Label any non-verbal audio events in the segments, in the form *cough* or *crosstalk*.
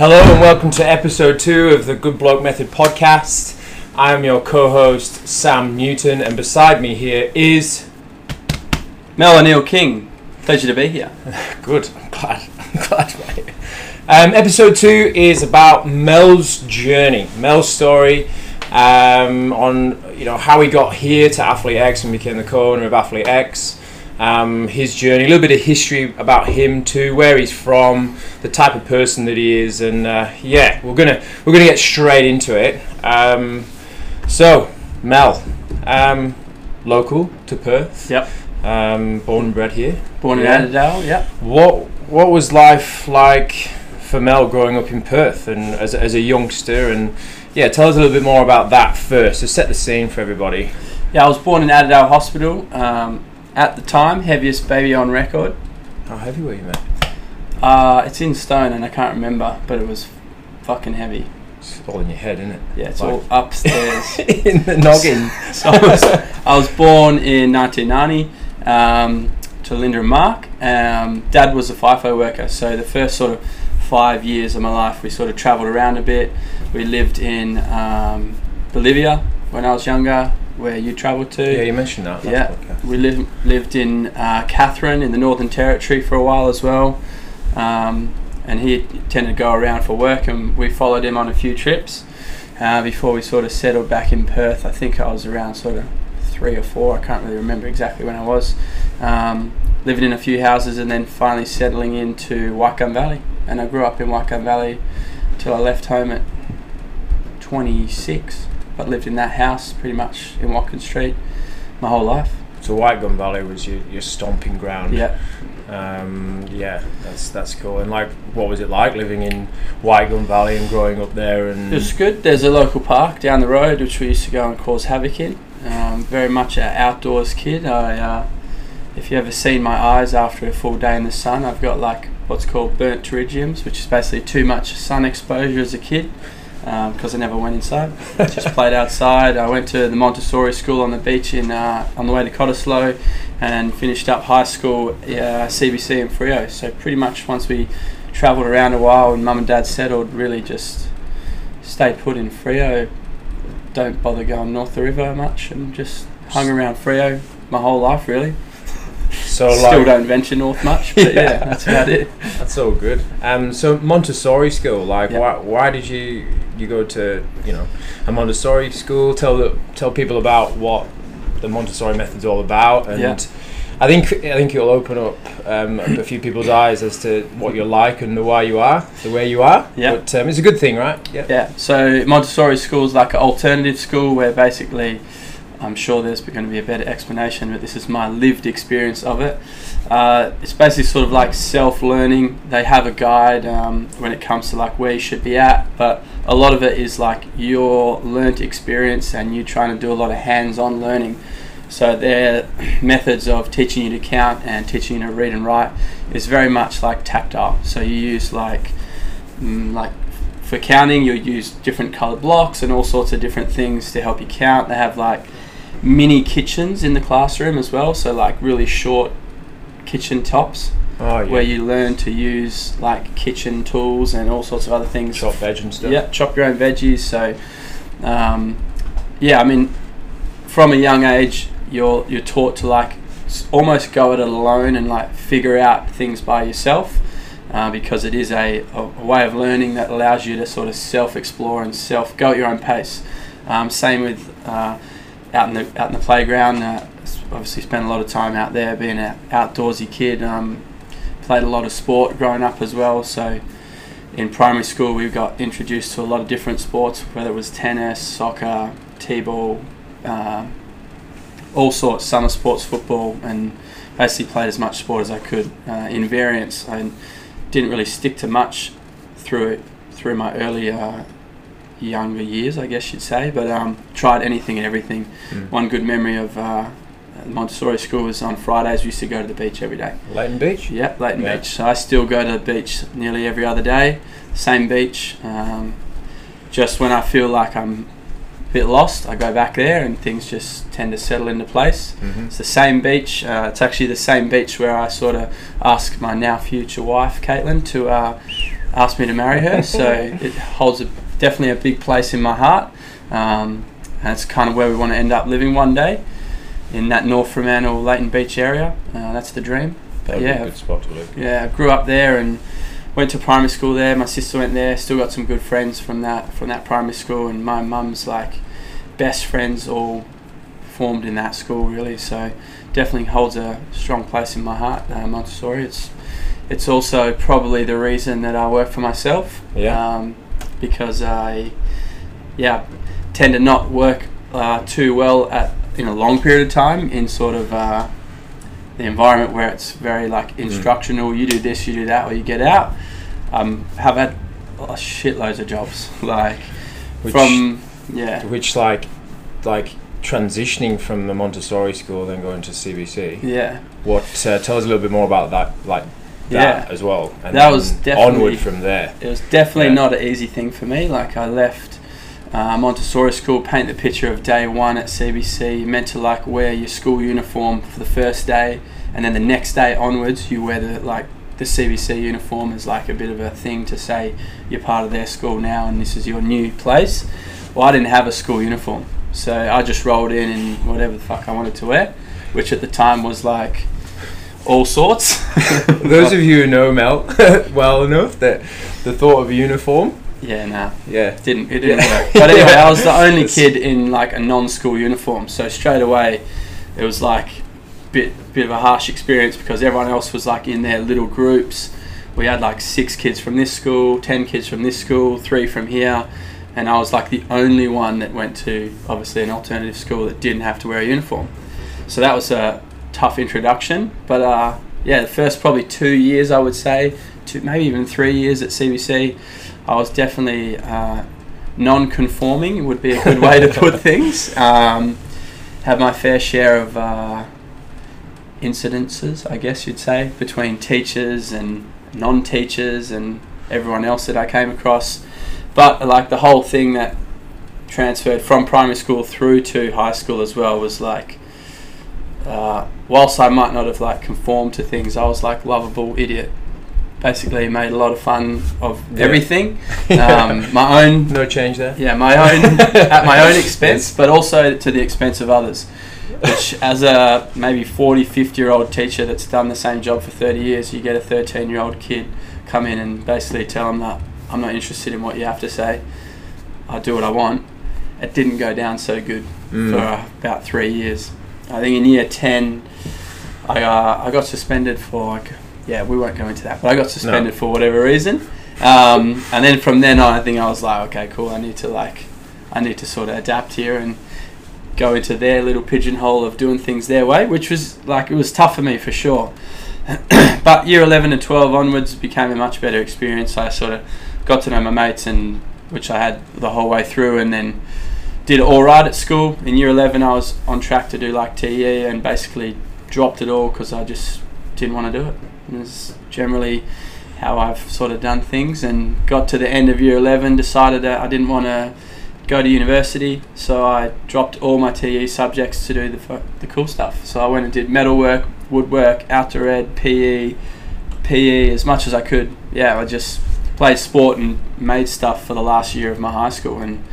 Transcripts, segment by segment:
Hello and welcome to episode two of the Good Bloke Method podcast. I'm your co-host Sam Newton, and beside me here is Mel O'Neill King. Pleasure to be here. *laughs* good. I'm glad. *laughs* I'm glad, mate. Um, episode two is about Mel's journey, Mel's story um, on you know how he got here to Athlete X and became the co-owner of Athlete X. Um, his journey, a little bit of history about him too, where he's from, the type of person that he is, and uh, yeah, we're gonna we're gonna get straight into it. Um, so, Mel, um, local to Perth, Yep. um, born and bred here. Born in Adelaide, yep. What what was life like for Mel growing up in Perth and as, as a youngster? And yeah, tell us a little bit more about that first to set the scene for everybody. Yeah, I was born in Adelaide Hospital. Um, at the time, heaviest baby on record. How heavy were you, mate? Uh, it's in stone and I can't remember, but it was fucking heavy. It's all in your head, isn't it? Yeah, it's Like- all upstairs. *laughs* in the noggin. *laughs* so I was, I was born in 1990 um, to Linda and Mark. Um, Dad was a FIFO worker, so the first sort of five years of my life, we sort of travelled around a bit. We lived in um, Bolivia when I was younger, where you travelled to. yeah, you mentioned that. Yeah. podcast. We lived lived in uh, Katherine in the Northern Territory for a while as well, um, and he tended to go around for work, and we followed him on a few trips uh, before we sort of settled back in Perth. I think I was around sort of three or four. I can't really remember exactly when I was. Um, living in a few houses, and then finally settling into White Gum Valley, and I grew up in White Gum Valley till I left home at 26. But lived in that house pretty much in Watkins Street my whole life. So White Gum Valley was your, your stomping ground. Yeah. Um, yeah, that's that's cool. And like, what was it like living in White Gum Valley and growing up there? And It was good. There's a local park down the road which we used to go and cause havoc in. Um, very much an outdoors kid. I, uh, if you ever seen my eyes after a full day in the sun, I've got like what's called burnt pterygiums, which is basically too much sun exposure as a kid. Because I never went inside, just played outside. I went to the Montessori school on the beach in uh, on the way to Cottesloe, and finished up high school uh, CBC in Freo. So pretty much once we travelled around a while and mum and dad settled, really just stayed put in Freo. Don't bother going north the river much, and just hung around Freo my whole life really. So Still like, don't venture north much, but yeah, Yeah. that's about it. *laughs* That's all good. Um, so Montessori school, like, Yeah. why, why did you you go to you know a Montessori school? Tell the tell people about what the Montessori method's all about, and Yeah. I think I think it'll open up um, a few people's eyes as to what you're like and the why you are, the way you are. Yeah. But um, it's a good thing, right? Yeah. Yeah, so Montessori school is like an alternative school where basically, I'm sure there's going to be a better explanation, but this is my lived experience of it. Uh, it's basically sort of like self-learning. They have a guide um, when it comes to like where you should be at, but a lot of it is like your learnt experience and you trying to do a lot of hands-on learning. So their *clears throat* methods of teaching you to count and teaching you to read and write is very much like tactile. So you use like mm, like for counting you'll use different colored blocks and all sorts of different things to help you count. They have like mini kitchens in the classroom as well, so like really short kitchen tops Oh yeah. where you learn to use like kitchen tools and all sorts of other things. chop veg and stuff. Yeah, chop your own veggies. So, um, yeah, I mean, from a young age, you're you're taught to like almost go it alone and like figure out things by yourself, uh, because it is a, a, way of learning that allows you to sort of self-explore and self go at your own pace. Um, same with uh, out in the out in the playground. Uh, obviously, spent a lot of time out there, being an outdoorsy kid. Um, played a lot of sport growing up as well, so in primary school we got introduced to a lot of different sports, whether it was tennis, soccer, t-ball, uh, all sorts, summer sports, football, and basically played as much sport as I could uh, in variance. I didn't really stick to much through through my early uh, younger years, I guess you'd say, but um, tried anything and everything. Mm. One good memory of uh, Montessori school was on Fridays. We used to go to the beach every day. Leighton Beach. Yep, Leighton Yeah. Beach. So I still go to the beach nearly every other day. Same beach. Um, just when I feel like I'm a bit lost, I go back there and things just tend to settle into place. Mm-hmm. It's the same beach. Uh, it's actually the same beach where I sort of asked my now future wife, Caitlin, to uh, asked me to marry her. *laughs* So it holds a, definitely a big place in my heart. Um, it's kind of where we want to end up living one day in that North Fremantle, Leighton Beach area. Uh, that's the dream. But That'd be a yeah, good spot to live. yeah, I grew up there and went to primary school there. My sister went there. Still got some good friends from that from that primary school, and my mum's like best friends all formed in that school really. So definitely holds a strong place in my heart. Uh, Montessori. It's it's also probably the reason that I work for myself. Yeah. Um, because I yeah tend to not work uh, too well at in a long period of time in sort of uh, the environment where it's very like instructional. You do this, you do that, or you get out. Um, have had uh, shitloads of jobs *laughs* like Which, from yeah which like like transitioning from the Montessori school then going to CBC. yeah What uh, tell us a little bit more about that like that Yeah. as well. And That was definitely- onward from there. it was definitely Yeah. not an easy thing for me. Like I left uh, Montessori school, paint the picture of day one at CBC. You're Meant to like wear your school uniform for the first day, and then the next day onwards, you wear the like the CBC uniform is like a bit of a thing to say you're part of their school now, and this is your new place. Well, I didn't have a school uniform, so I just rolled in in whatever the fuck I wanted to wear, which at the time was like all sorts. *laughs* Those of you who know Mel *laughs* well enough that the thought of a uniform, yeah, nah. yeah, didn't it didn't Yeah. work. But anyway, I was the only *laughs* kid in like a non-school uniform, so straight away it was like bit bit of a harsh experience because everyone else was like in their little groups. We had like six kids from this school, ten kids from this school, three from here, and I was like the only one that went to obviously an alternative school that didn't have to wear a uniform. So that was a tough introduction, but uh, yeah, the first probably two years I would say, two, maybe even three years at CBC, I was definitely uh, non-conforming would be a good way to put *laughs* things. Um, had my fair share of uh, incidences, I guess you'd say, between teachers and non-teachers and everyone else that I came across. But like the whole thing that transferred from primary school through to high school as well was like, uh, whilst I might not have like conformed to things, I was like lovable idiot. Basically, made a lot of fun of Yeah. everything. *laughs* Um, my own no change there. yeah, my own at my own *laughs* expense, but also to the expense of others. Which, as a maybe 40, 50 year old teacher that's done the same job for 30 years, you get a 13 year old kid come in and basically tell them that I'm not interested in what you have to say. I do what I want. It didn't go down so good Mm. for uh, about three years. I think in year 10, I, uh, I got suspended for like, yeah, we won't go into that, but I got suspended for whatever reason. Um, and then from then on, I think I was like, okay, cool. I need to like, I need to sort of adapt here and go into their little pigeonhole of doing things their way, which was like it was tough for me for sure. *coughs* but year 11 and 12 onwards became a much better experience. I sort of got to know my mates, and which I had the whole way through, and then did all right at school. In year 11, I was on track to do like TE, and basically dropped it all because I just didn't want to do it. And it's generally how I've sort of done things, and got to the end of year 11, decided that I didn't want to go to university, so I dropped all my TE subjects to do the, the cool stuff. So I went and did metalwork, woodwork, outdoor ed, PE, PE as much as I could. Yeah, I just played sport and made stuff for the last year of my high school, and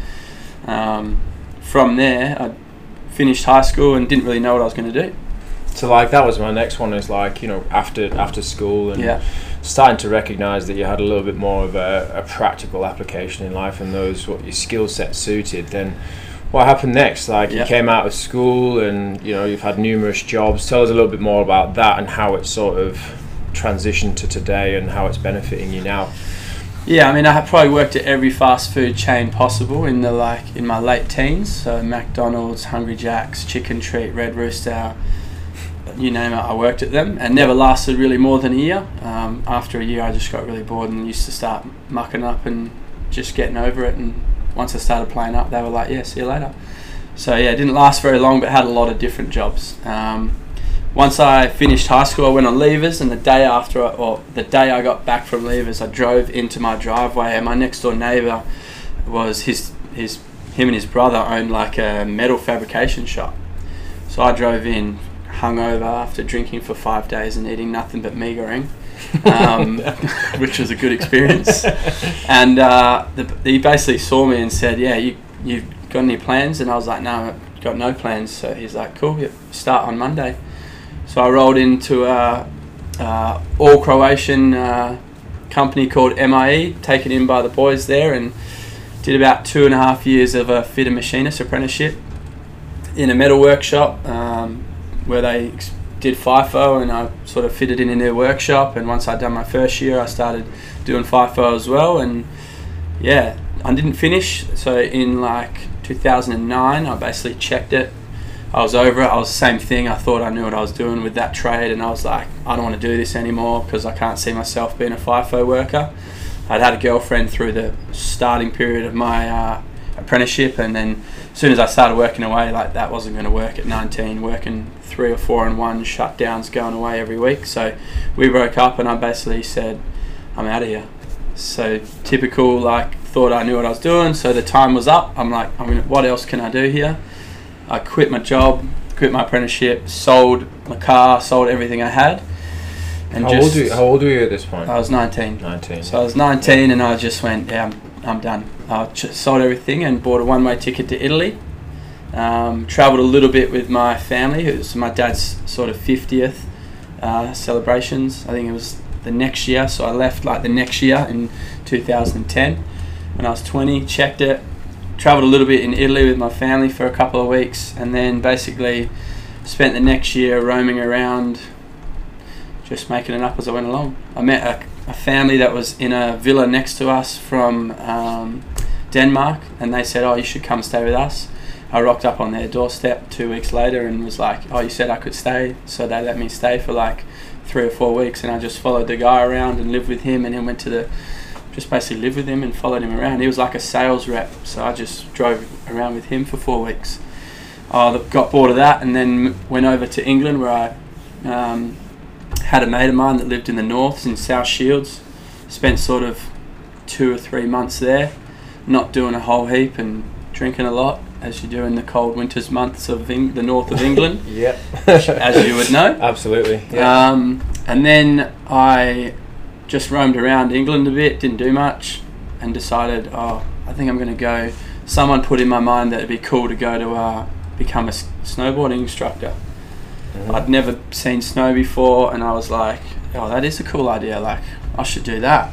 um, from there I finished high school and didn't really know what I was going to do. So like that was my next one is like you know after after school and Yeah, starting to recognise that you had a little bit more of a, a practical application in life and those what your skill set suited. Then what happened next? Like you came out of school and you know you've had numerous jobs. Tell us a little bit more about that and how it sort of transitioned to today and how it's benefiting you now. Yeah, I mean, I probably worked at every fast food chain possible in the like in my late teens. So McDonald's, Hungry Jack's, Chicken Treat, Red Rooster, you name it, I worked at them, and never lasted really more than a year. Um, after a year, I just got really bored and used to start mucking up and just getting over it. And once I started playing up, they were like, "Yeah, see you later." So yeah, it didn't last very long, but had a lot of different jobs. Um, once I finished high school, I went on Leavers, and the day after, I, or the day I got back from Leavers, I drove into my driveway, and my next door neighbour was his his him and his brother owned like a metal fabrication shop. So I drove in, hungover after drinking for five days and eating nothing but mi goreng, um, *laughs* *laughs* which was a good experience. And uh, the, he basically saw me and said, "Yeah, you you got any plans?" And I was like, "No, I've got no plans." So he's like, "Cool, yep, start on Monday." So I rolled into a, a all Croatian uh, company called MIE, taken in by the boys there, and did about two and a half years of a fitter machinist apprenticeship in a metal workshop um, where they did FIFO and I sort of fitted in in their workshop. And once I'd done my first year, I started doing FIFO as well. And yeah, I didn't finish. So in like 2009, I basically checked it. I was over it. I was the same thing. I thought I knew what I was doing with that trade, and I was like, I don't want to do this anymore because I can't see myself being a FIFO worker. I'd had a girlfriend through the starting period of my uh, apprenticeship, and then as soon as I started working away, like that wasn't going to work at 19, working three or four and one shutdowns going away every week. So we broke up, and I basically said, I'm out of here. So typical, like thought I knew what I was doing. So the time was up. I'm like, I mean, what else can I do here? I quit my job, quit my apprenticeship, sold my car, sold everything I had, and How just old, were you, how old were you at this point? I was 19. 19. So I was 19 and I just went, yeah, I'm, I'm done. I sold everything and bought a one way ticket to Italy. Um, traveled a little bit with my family. It was my dad's sort of 50th uh, celebrations. I think it was the next year. So I left like the next year in 2010 when I was 20, checked it. Traveled a little bit in Italy with my family for a couple of weeks and then basically spent the next year roaming around just making it up as I went along. I met a, a family that was in a villa next to us from um, Denmark, and they said, "Oh, you should come stay with us." I rocked up on their doorstep two weeks later and was like, "Oh, you said I could stay," so they let me stay for like three or four weeks, and I just followed the guy around and lived with him, and then went to the just basically lived with him and followed him around. He was like a sales rep, so I just drove around with him for four weeks. I got bored of that, and then went over to England where I um, had a mate of mine that lived in the north in South Shields. Spent sort of two or three months there, not doing a whole heap and drinking a lot, as you do in the cold winters months of Eng- the north of England, *laughs* Yep. as you would know. *laughs* Absolutely. Yeah. Um, and then I just roamed around England a bit, didn't do much, and decided, oh, I think I'm going to go. Someone put in my mind that it'd be cool to go to uh, become a s- snowboarding instructor. Mhm. I'd never seen snow before, and I was like, "Oh, that is a cool idea. Like, I should do that."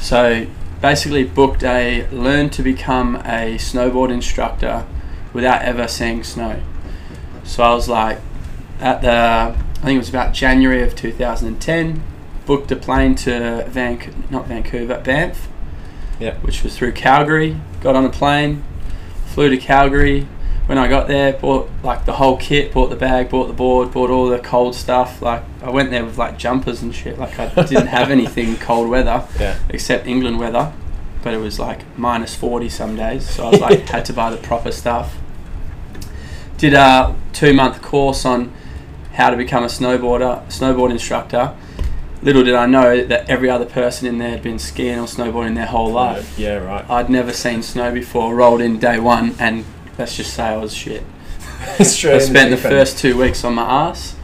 So, basically, booked a learn to become a snowboard instructor without ever seeing snow. So I was like, at the, I think it was about January of 2010, booked a plane to Vanc, not Vancouver, Banff, Yeah. which was through Calgary. Got on a plane, flew to Calgary. When I got there, bought like the whole kit, bought the bag, bought the board, bought all the cold stuff. Like I went there with like jumpers and shit. Like I *laughs* didn't have anything cold weather Yeah. except England weather, but it was like minus 40 some days. So I was like, *laughs* had to buy the proper stuff. Did a two month course on how to become a snowboarder, snowboard instructor. Little did I know that every other person in there had been skiing or snowboarding their whole life. Yeah. Right. I'd never seen snow before, rolled in day one, and let's just say I was shit. *laughs* Straight I spent the first two weeks on my ass.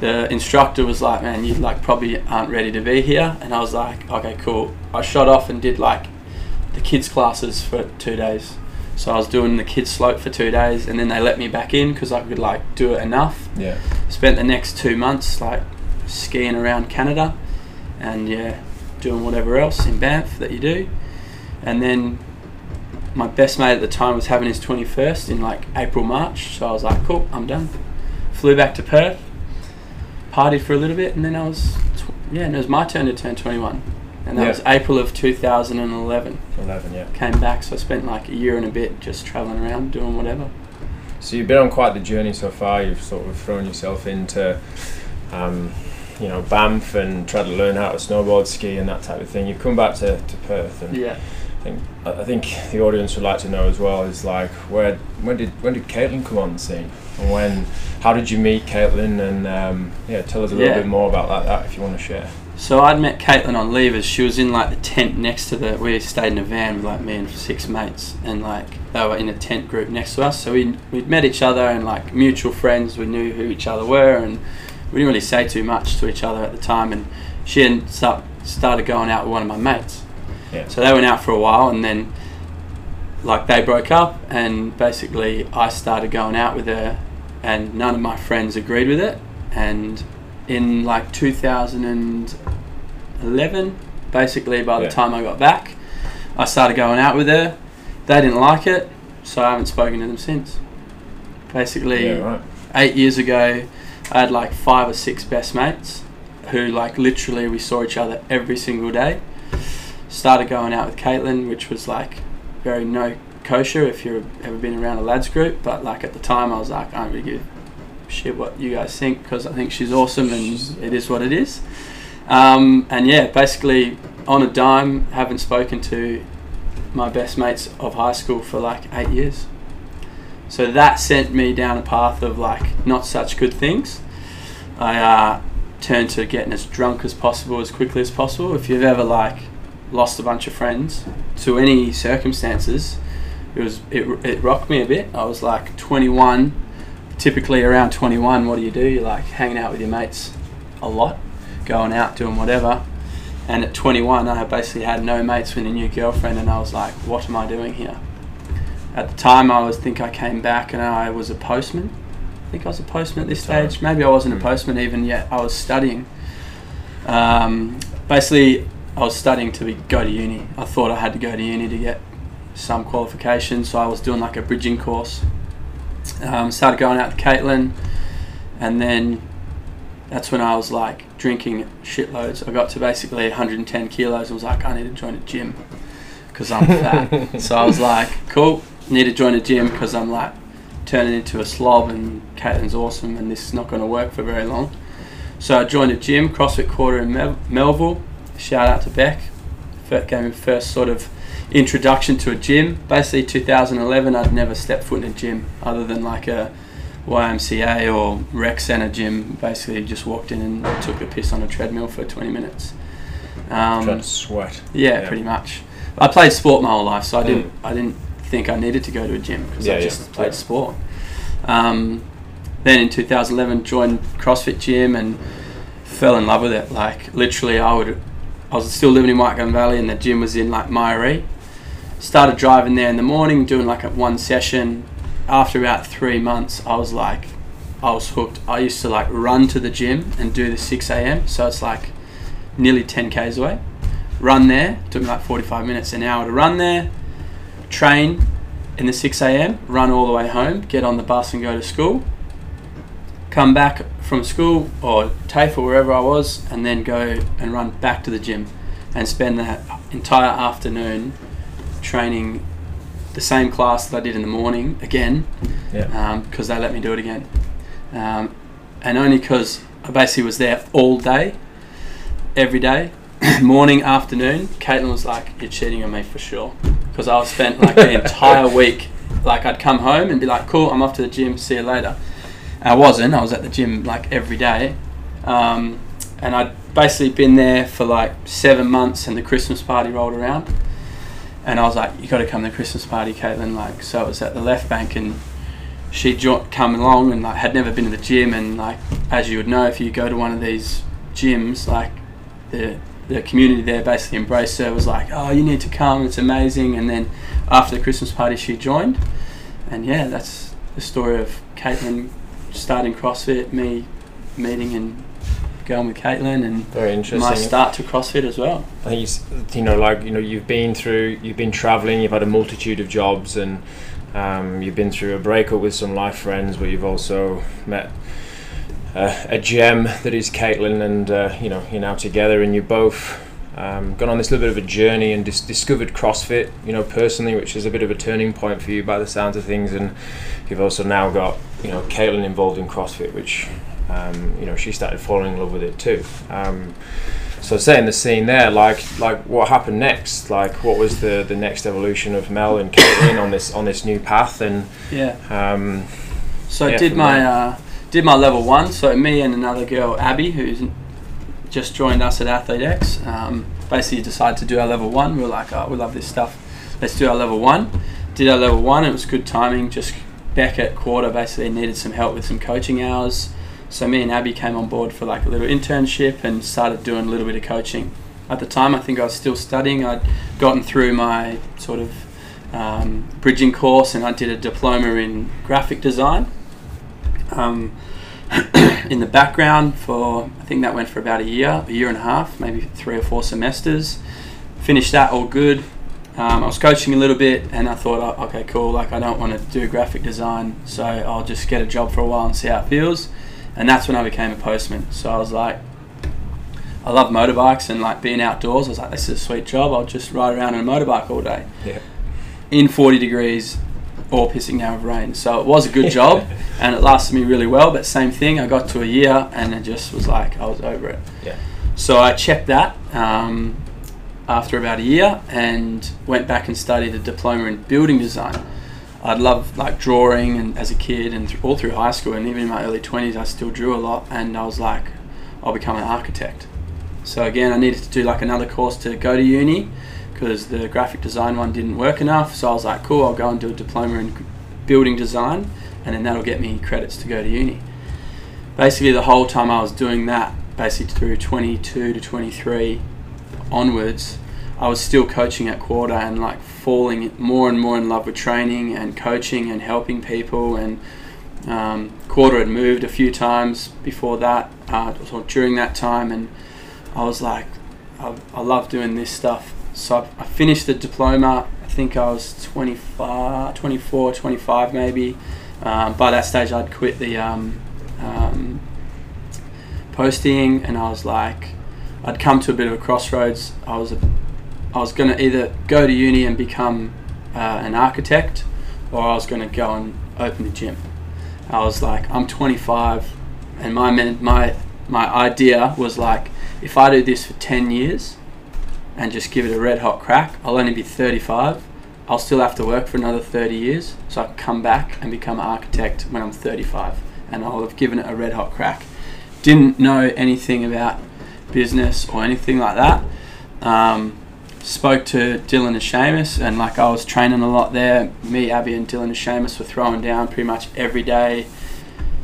The instructor was like, "Man, you like probably aren't ready to be here," and I was like, "Okay, cool." I shot off and did like the kids classes for two days. So I was doing the kids slope for two days, and then they let me back in because I could like do it enough. Yeah. Spent the next two months like skiing around Canada, and yeah, doing whatever else in Banff that you do, and then my best mate at the time was having his 21st in like April, March. So I was like, cool, I'm done. Flew back to Perth, partied for a little bit, and then I was, tw- yeah, and it was my turn to turn 21. And that Yeah. was April of 2011. Eleven. Yeah. Came back, so I spent like a year and a bit just traveling around doing whatever. So you've been on quite the journey so far. You've sort of thrown yourself into, um, you know, Banff and tried to learn how to snowboard, ski, and that type of thing. You've come back to, to Perth, and Yeah. I think I think the audience would like to know as well is like where when did when did Caitlin come on the scene, and when how did you meet Caitlin, and um, yeah, tell us a little Yeah. bit more about that, that if you want to share. So I'd met Caitlin on Leavers. She was in like the tent next to the. We stayed in a van with like me and six mates, and like they were in a tent group next to us. So we we'd met each other and like mutual friends. We knew who each other were, and we didn't really say too much to each other at the time, and she ended up started going out with one of my mates. Yeah. So they went out for a while, and then like they broke up, and basically I started going out with her, and none of my friends agreed with it, and in like 2011, basically by the Yeah. time I got back, I started going out with her. They didn't like it, so I haven't spoken to them since. Basically, Yeah, right. eight years ago, I had like five or six best mates who, like, literally we saw each other every single day. Started going out with Caitlin, which was like very no kosher if you've ever been around a lads group. But like at the time, I was like, I don't really give shit what you guys think because I think she's awesome and it is what it is. Um, and yeah, basically on a dime, haven't spoken to my best mates of high school for like eight years. So that sent me down a path of like not such good things. I uh, turned to getting as drunk as possible as quickly as possible. If you've ever like lost a bunch of friends to any circumstances, it was it, it rocked me a bit. I was like 21. Typically around 21, what do you do? You're like hanging out with your mates a lot, going out doing whatever. And at 21, I basically had no mates with a new girlfriend, and I was like, what am I doing here? At the time, I was think I came back and I was a postman. I think I was a postman at this Time. stage. Maybe I wasn't Mm. a postman even yet. I was studying. Um, basically, I was studying to be, go to uni. I thought I had to go to uni to get some qualifications, so I was doing like a bridging course. Um, started going out with Caitlin, and then that's when I was like drinking shitloads. I got to basically 110 kilos and was like, I need to join a gym because I'm fat. *laughs* so I was like, cool, need to join a gym because I'm like turning into a slob and Caitlin's awesome and this is not going to work for very long. So I joined a gym, CrossFit Quarter in Mel- Melville. Shout out to Beck. First, gave me first sort of introduction to a gym. Basically, 2011, I'd never stepped foot in a gym other than like a YMCA or rec center gym. Basically, just walked in and took the piss on a treadmill for 20 minutes. Um, Trying to sweat. yeah, Yeah. pretty much. I played sport my whole life, so I didn't. Mm. I didn't think I needed to go to a gym because Yeah, I yeah, just played yeah. sport. Um, then in 2011, joined CrossFit gym and fell in love with it. Like literally, I would. I was still living in White Gum Valley, and the gym was in like Myaree. Started driving there in the morning, doing like a one session. After about three months, I was like, I was hooked. I used to like run to the gym and do the 6 a.m. So it's like nearly 10 k's away. Run there took me like 45 minutes, an hour to run there. Train in the 6 a.m. Run all the way home. Get on the bus and go to school. Come back from school or TAFE or wherever I was, and then go and run back to the gym, and spend that entire afternoon training the same class that I did in the morning again Yeah. because they let me do it again. Um, and only because I basically was there all day, every day, *clears throat* morning, afternoon. Caitlin was like, "You're cheating on me for sure," because I was spent like the entire *laughs* week. Like I'd come home and be like, "Cool, I'm off to the gym. See you later." And I wasn't. I was at the gym like every day, um, and I'd basically been there for like seven months, and the Christmas party rolled around. And I was like, "You got to come to the Christmas party, Caitlin." Like, so it was at the left bank, and she jo- come along and like had never been to the gym and like as you would know if you go to one of these gyms like the the community there basically embraced her was like oh you need to come it's amazing and then after the Christmas party she joined and yeah that's the story of Caitlin starting CrossFit me meeting and going with Caitlin and Very interesting. my start to CrossFit as well I think it's, you know, like you know, you've been through, you've been traveling, you've had a multitude of jobs, and um, you've been through a breakup with some life friends, but you've also met uh, a gem that is Caitlin, and uh, you know, you're now together, and you both um, gone on this little bit of a journey and dis- discovered CrossFit, you know, personally, which is a bit of a turning point for you by the sounds of things, and you've also now got, you know, Caitlin involved in CrossFit, which, um, you know, she started falling in love with it too. Um, so setting the scene there, like like what happened next? Like what was the, the next evolution of Mel and Caitlin on this on this new path? And yeah um, So I did my uh, did my level one. So me and another girl, Abby, who's just joined us at Athlete X, um, basically decided to do our level one. We were like, oh, we love this stuff. Let's do our level one. Did our level one. It was good timing. Just back at quarter basically needed some help with some coaching hours. So me and Abby came on board for like a little internship and started doing a little bit of coaching. At the time, I think I was still studying. I'd gotten through my sort of um, bridging course and I did a diploma in graphic design. Um, *clears throat* in the background for I think that went for about a year, a year and a half, maybe three or four semesters. Finished that all good. Um, I was coaching a little bit, and I thought, oh, okay, cool. Like I don't want to do graphic design, so I'll just get a job for a while and see how it feels. And that's when I became a postman. So I was like, I love motorbikes and like being outdoors. I was like, this is a sweet job. I'll just ride around on a motorbike all day. Yeah. In 40 degrees or pissing down with rain. So it was a good job *laughs* and it lasted me really well. But same thing, I got to a year and it just was like, I was over it. Yeah. So I checked that um, after about a year and went back and studied a diploma in building design. I'd love like drawing and as a kid and th- all through high school and even in my early 20s I still drew a lot and I was like I'll become an architect. So again I needed to do like another course to go to uni because the graphic design one didn't work enough. So I was like, cool, I'll go and do a diploma in building design, and then that'll get me credits to go to uni. Basically, the whole time I was doing that, basically through 22 to 23 onwards, I was still coaching at quarter and like falling more and more in love with training and coaching and helping people. And um, quarter had moved a few times before that, uh, or during that time, and I was like, I, I love doing this stuff so I, finished the diploma. I think I was 25, 24, 25 maybe. Um, by that stage, I'd quit the um, um, posting, and I was like, I'd come to a bit of a crossroads. I was, a, I was going to either go to uni and become uh, an architect, or I was going to go and open a gym. I was like, I'm 25, and my my my idea was like, if I do this for 10 years, and just give it a red hot crack. I'll only be 35. I'll still have to work for another 30 years, so I can come back and become an architect when I'm 35, and I'll have given it a red hot crack. Didn't know anything about business or anything like that. Um, spoke to Dylan and Seamus, and like I was training a lot there. Me, Abby, and Dylan and Seamus were throwing down pretty much every day,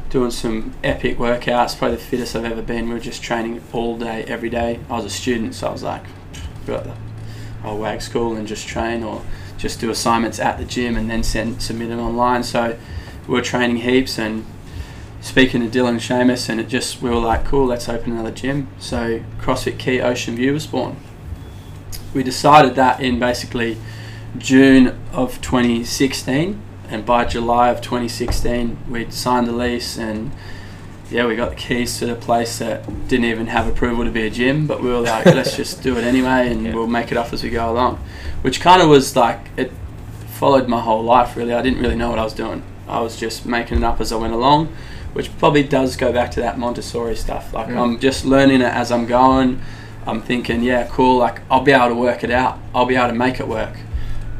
doing some epic workouts. Probably the fittest I've ever been. We were just training all day, every day. I was a student, so I was like, I'll wag school and just train or just do assignments at the gym and then send submit them online. So we are training heaps and speaking to Dylan Seamus and it just we were like, cool, let's open another gym. So CrossFit Key Ocean View was born. We decided that in basically June of 2016 and by July of 2016 we'd signed the lease and yeah, we got the keys to the place that didn't even have approval to be a gym, but we were like, *laughs* let's just do it anyway, and yeah. we'll make it up as we go along. Which kind of was like it followed my whole life. Really, I didn't really know what I was doing. I was just making it up as I went along, which probably does go back to that Montessori stuff. Like mm. I'm just learning it as I'm going. I'm thinking, yeah, cool. Like I'll be able to work it out. I'll be able to make it work.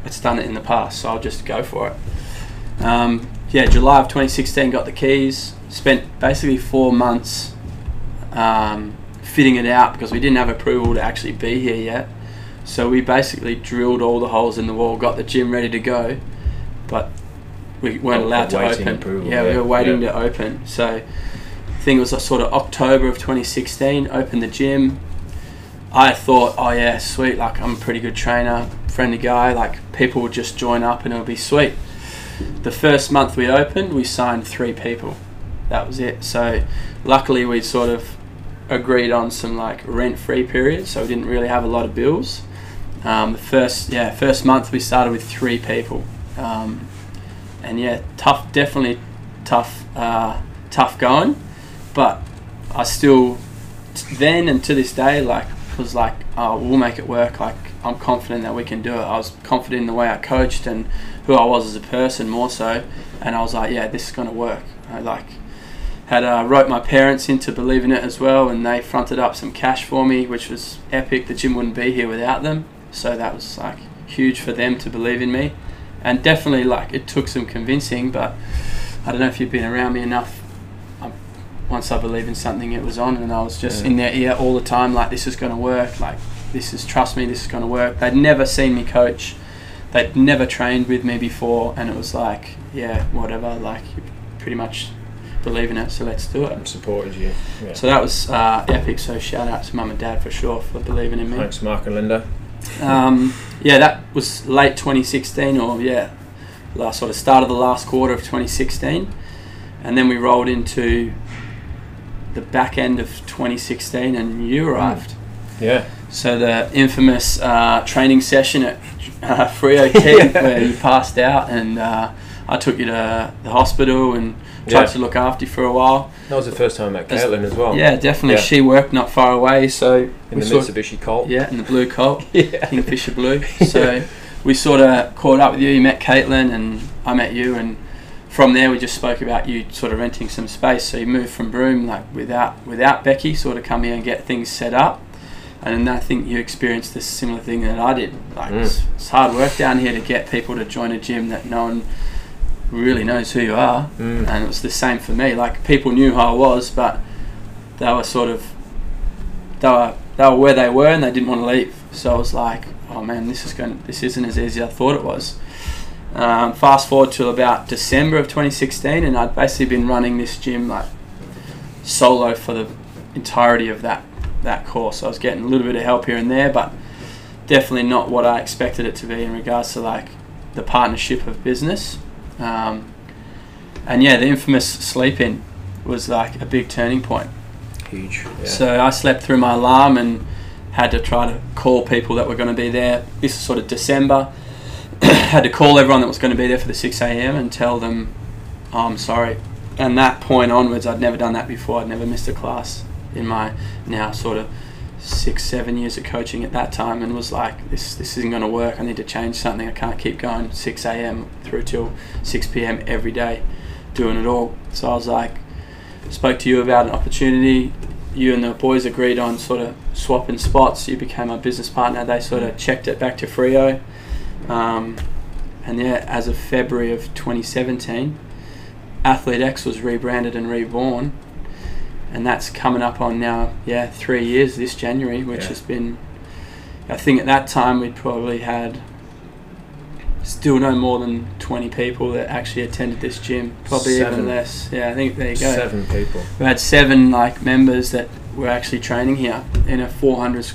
It's done it in the past, so I'll just go for it. Um, yeah, July of 2016, got the keys spent basically four months um, fitting it out because we didn't have approval to actually be here yet. So we basically drilled all the holes in the wall, got the gym ready to go, but we weren't allowed to open. Approval, yeah, yeah, we were waiting yeah. to open. So I think it was sort of October of 2016. Opened the gym. I thought, oh yeah, sweet. Like I'm a pretty good trainer, friendly guy. Like people would just join up and it'll be sweet. The first month we opened, we signed three people that was it. So luckily we sort of agreed on some like rent free periods, so we didn't really have a lot of bills. Um, the first yeah first month we started with three people, um, and yeah tough definitely tough uh, tough going, but I still then and to this day like was like oh we'll make it work like I'm confident that we can do it. I was confident in the way I coached and who I was as a person more so, and I was like yeah this is gonna work. Like had uh, wrote my parents into believing it as well, and they fronted up some cash for me, which was epic. The gym wouldn't be here without them, so that was like huge for them to believe in me, and definitely like it took some convincing. But I don't know if you've been around me enough. Um, once I believe in something, it was on, and I was just yeah. in their ear all the time, like this is going to work. Like this is trust me, this is going to work. They'd never seen me coach. They'd never trained with me before, and it was like, yeah, whatever. Like pretty much believe in it, so let's do it. And supported you. Yeah. So that was uh, epic. So shout out to mum and dad for sure for believing in me. Thanks, Mark and Linda. Um, yeah, that was late 2016, or yeah, last sort of start of the last quarter of 2016, and then we rolled into the back end of 2016, and you arrived. Yeah. So the infamous uh, training session at uh, Freo Key *laughs* Yeah. where you passed out, and uh, I took you to the hospital and tried Yeah. to look after you for a while. That was the first time I met Caitlin as well. Yeah, definitely. Yeah. She worked not far away, so In the sort- Mitsubishi Colt. yeah, in the blue Colt. *laughs* Yeah. Kingfisher Blue. *laughs* So we sort of caught up with you. You met Caitlin, and I met you, and from there we just spoke about you sort of renting some space. So you moved from Broome like without without Becky, sort of come here and get things set up. And I think you experienced this similar thing that I did. Like Mm. it's, it's hard work down here to get people to join a gym that no one really knows who you are. Mm. And it was the same for me. Like people knew who I was, but they were sort of they were they were where they were and they didn't want to leave. So I was like, oh man, this is going this isn't as easy as I thought it was. Um, fast forward to about December of 2016, and I'd basically been running this gym like solo for the entirety of that that course. I was getting a little bit of help here and there, but definitely not what I expected it to be in regards to like the partnership of business. Um, and yeah, the infamous sleep in was like a big turning point. Huge. Yeah. So I slept through my alarm and had to try to call people that were going to be there. This is sort of December. *coughs* had to call everyone that was going to be there for the 6 a.m. and tell them, oh, I'm sorry. And that point onwards, I'd never done that before. I'd never missed a class in my now sort of six, seven years of coaching at that time, and was like, this this isn't going to work. I need to change something. I can't keep going 6 a.m. through till 6 p.m. every day, doing it all. So I was like, spoke to you about an opportunity. You and the boys agreed on sort of swapping spots. You became my business partner. They sort of checked it back to Freo. Um, and yeah, as of February of 2017, Athlete X was rebranded and reborn. And that's coming up on now, yeah, three years this January, which Yeah. has been, I think at that time we'd probably had still no more than 20 people that actually attended this gym. Probably Seven. even less. Yeah, I think there you go. Seven people. We had seven like members that were actually training here in a 400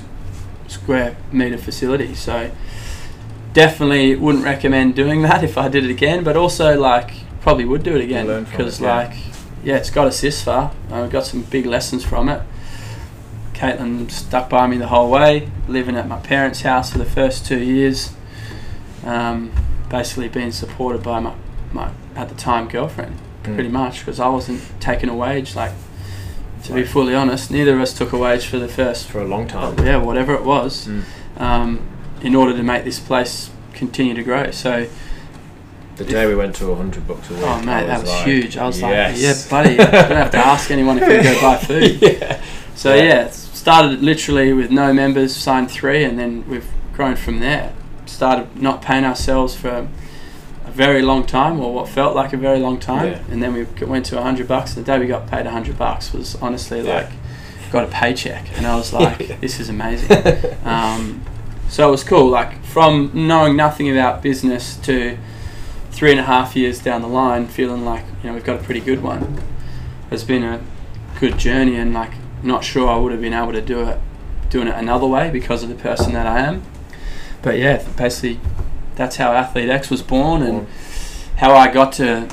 square meter facility. So definitely wouldn't recommend doing *laughs* that if I did it again. But also like probably would do it again because yeah. like yeah, it's got us this far. I got some big lessons from it. Caitlin stuck by me the whole way, living at my parents' house for the first two years. Um, basically being supported by my, my at the time girlfriend Mm. pretty much because I wasn't taking a wage. Like, to be fully honest, neither of us took a wage for the first, For a long time. yeah, whatever it was, Mm. um, in order to make this place continue to grow. So, The day we went to 100 bucks a week. oh mate, that was like, huge. I was yes. like, yeah, buddy, you don't have to ask anyone if you go buy *laughs* food. yeah. So Yeah. yeah, it started literally with no members, signed three, and then we've grown from there. Started not paying ourselves for a very long time, or what felt like a very long time, Yeah. and then we went to hundred bucks. The day we got paid hundred bucks was honestly Yeah. like got a paycheck, and I was *laughs* like, this is amazing. *laughs* Um, so it was cool. Like from knowing nothing about business to three and a half years down the line, feeling like you know we've got a pretty good one, It's been a good journey, and like not sure I would have been able to do it, doing it another way because of the person that I am. But yeah, basically, that's how Athlete X was born, and how I got to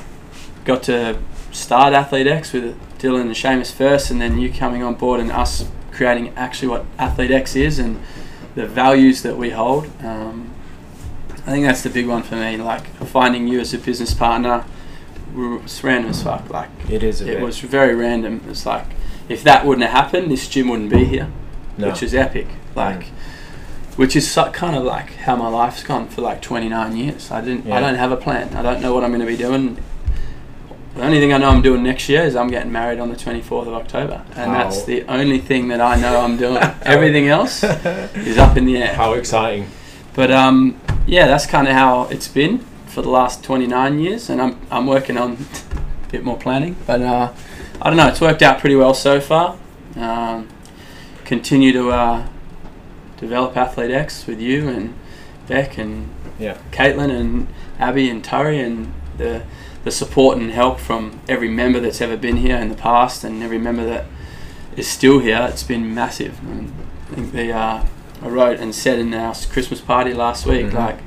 got to start Athlete X with Dylan and Seamus first, and then you coming on board and us creating actually what Athlete X is and the values that we hold. Um, I think that's the big one for me. Like finding you as a business partner, w- it's random as fuck. Like It is a it bit. was very random. It's like if that wouldn't have happened, this gym wouldn't be here, no. which is epic. Like. Mm. Which is so, kind of like how my life's gone for like 29 years. I didn't. Yeah. I don't have a plan. I don't know what I'm going to be doing. The only thing I know I'm doing next year is I'm getting married on the 24th of October, and How- that's the only thing that I know I'm doing. *laughs* Everything else *laughs* is up in the air. How exciting. But um, yeah, that's kind of how it's been for the last 29 years, and I'm I'm working on *laughs* a bit more planning. But uh, I don't know, it's worked out pretty well so far. Um, continue to uh, develop Athlete X with you and Beck and Yeah. Caitlin and Abby and Turry and the the support and help from every member that's ever been here in the past and every member that is still here, it's been massive. I, mean, I think the uh, I wrote and said in our Christmas party last week, Mhm. like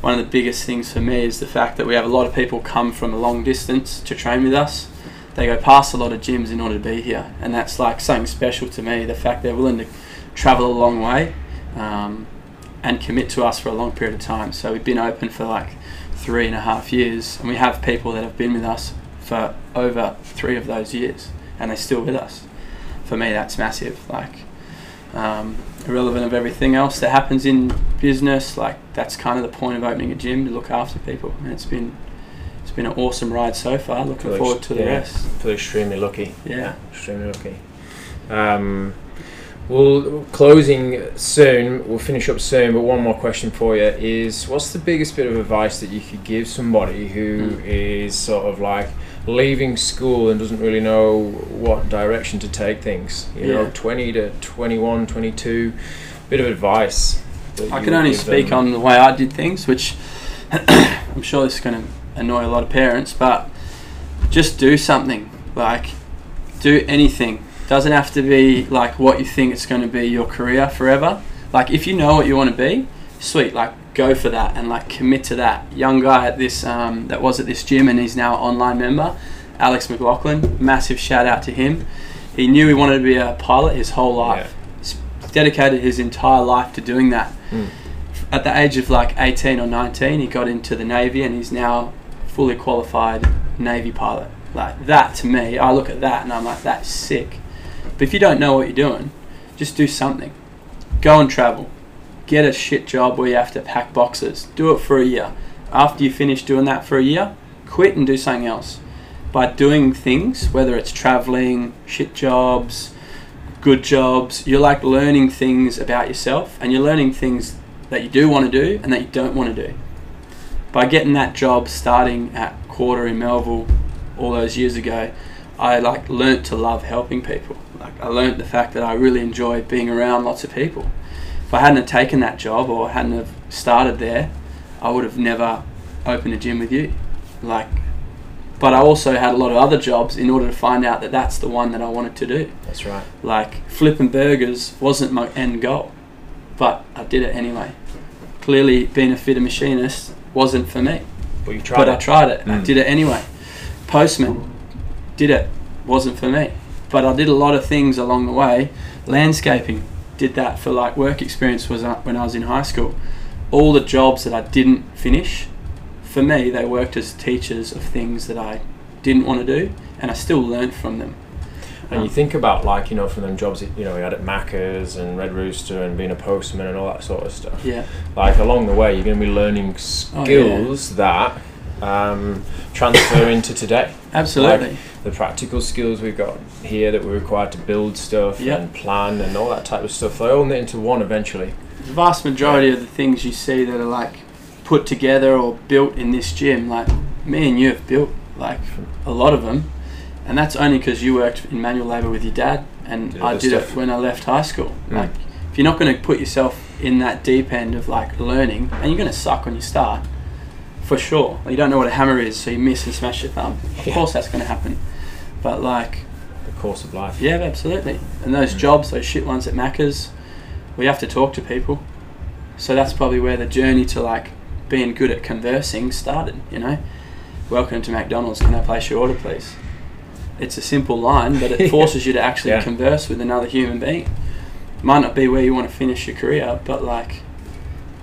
one of the biggest things for me is the fact that we have a lot of people come from a long distance to train with us. They go past a lot of gyms in order to be here, and that's like something special to me. The fact they're willing to travel a long way um, and commit to us for a long period of time. So we've been open for like three and a half years, and we have people that have been with us for over three of those years, and they're still with us. For me, that's massive. Like, um, irrelevant of everything else that happens in business, like that's kind of the point of opening a gym to look after people, and it's been it's been an awesome ride so far. Looking Feel forward ex- to the yeah, rest. Feel extremely lucky. Yeah. extremely lucky. Um, we'll closing soon. We'll finish up soon. But one more question for you is: What's the biggest bit of advice that you could give somebody who Mm. is sort of like leaving school and doesn't really know what direction to take things? You know, twenty to 21, 22. Bit of advice. I can only speak them. on the way I did things, which *coughs* I'm sure this is going to annoy a lot of parents, but just do something. Like, do anything. Doesn't have to be like what you think it's going to be your career forever. Like, if you know what you want to be, sweet. Like, go for that and like commit to that. Young guy at this um, that was at this gym and he's now an online member, Alex McLaughlin. Massive shout out to him. He knew he wanted to be a pilot his whole life. He's dedicated his entire life to doing that Mm. at the age of like 18 or 19 he got into the navy and he's now fully qualified navy pilot like that to me i look at that and i'm like that's sick but if you don't know what you're doing just do something go and travel get a shit job where you have to pack boxes do it for a year after you finish doing that for a year quit and do something else by doing things whether it's traveling shit jobs good jobs you're like learning things about yourself and you're learning things that you do want to do and that you don't want to do. By getting that job starting at Quarter in Melville all those years ago, I like learnt to love helping people. Like I learnt the fact that I really enjoy being around lots of people. If I hadn't have taken that job or hadn't have started there, I would have never opened a gym with you. Like, but I also had a lot of other jobs in order to find out that that's the one that I wanted to do That's right. like flipping burgers wasn't my end goal, but I did it anyway. Clearly, being a fitter machinist wasn't for me, But you tried. but I tried it. I Mm. did it anyway. Postman did it, wasn't for me, but I did a lot of things along the way. Landscaping did that for like work experience was when I was in high school. All the jobs that I didn't finish, for me, they worked as teachers of things that I didn't want to do, and I still learnt from them. And you um, think about like you know from them jobs that, you know we had at Macca's and Red Rooster and being a postman and all that sort of stuff. Yeah, Like along the way, you're going to be learning Oh, skills that um, transfer *coughs* into today. absolutely. The practical skills we've got here that we're required to build stuff Yep. and plan and all that type of stuff. They all knit into one eventually. the vast majority of the things you see that are like put together or built in this gym, like me and you have built like a lot of them, and that's only because you worked in manual labour with your dad, and Did I did stuff. it when I left high school. Mm. Like, if you're not going to put yourself in that deep end of like learning, and you're going to suck when you start, for sure. You don't know what a hammer is, so you miss and smash your thumb. Of Yeah. course, that's going to happen. But like, The course of life. yeah, absolutely. And those Mm. jobs, those shit ones at Macca's, we have to talk to people. So that's probably where the journey to like being good at conversing started, you know? Welcome to McDonald's, can I place your order please? It's a simple line, but it *laughs* forces you to actually Yeah. converse with another human being. Might not be where you want to finish your career, but like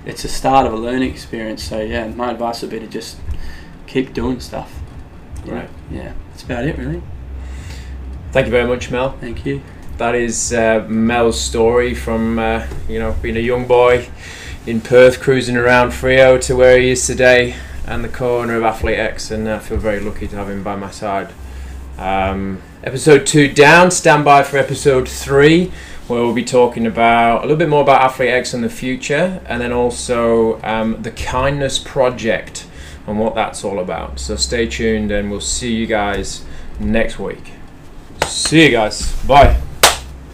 it's a start of a learning experience. So yeah, my advice would be to just keep doing stuff. Right. Yeah. That's about it really. Thank you very much, Mel. Thank you. That is uh, Mel's story from uh, you know being a young boy in Perth, cruising around Freo to where he is today, and the co-owner of Athlete X, and I feel very lucky to have him by my side. Um, episode two down. Stand by for episode three, where we'll be talking about a little bit more about Athlete X in the future, and then also um, the Kindness Project and what that's all about. So stay tuned, and we'll see you guys next week. See you guys. Bye.